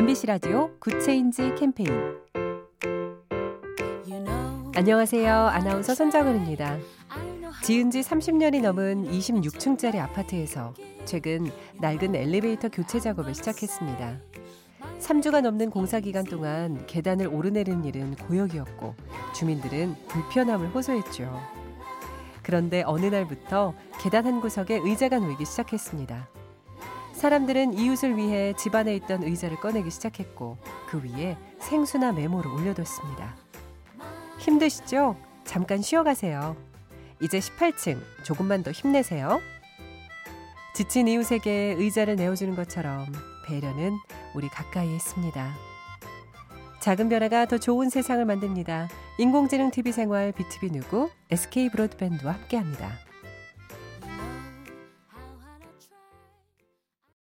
MBC 라디오 굿 체인지 캠페인 안녕하세요. 아나운서 손정은입니다. 지은 지 30년이 넘은 26층짜리 아파트에서 최근 낡은 엘리베이터 교체 작업을 시작했습니다. 3주가 넘는 공사 기간 동안 계단을 오르내리는 일은 고역이었고 주민들은 불편함을 호소했죠. 그런데 어느 날부터 계단 한 구석에 의자가 놓이기 시작했습니다. 사람들은 이웃을 위해 집안에 있던 의자를 꺼내기 시작했고 그 위에 생수나 메모를 올려뒀습니다. 힘드시죠? 잠깐 쉬어가세요. 이제 18층 조금만 더 힘내세요. 지친 이웃에게 의자를 내어주는 것처럼 배려는 우리 가까이에 있습니다. 작은 변화가 더 좋은 세상을 만듭니다. 인공지능 TV 생활 BTV 누구 SK 브로드밴드와 함께합니다.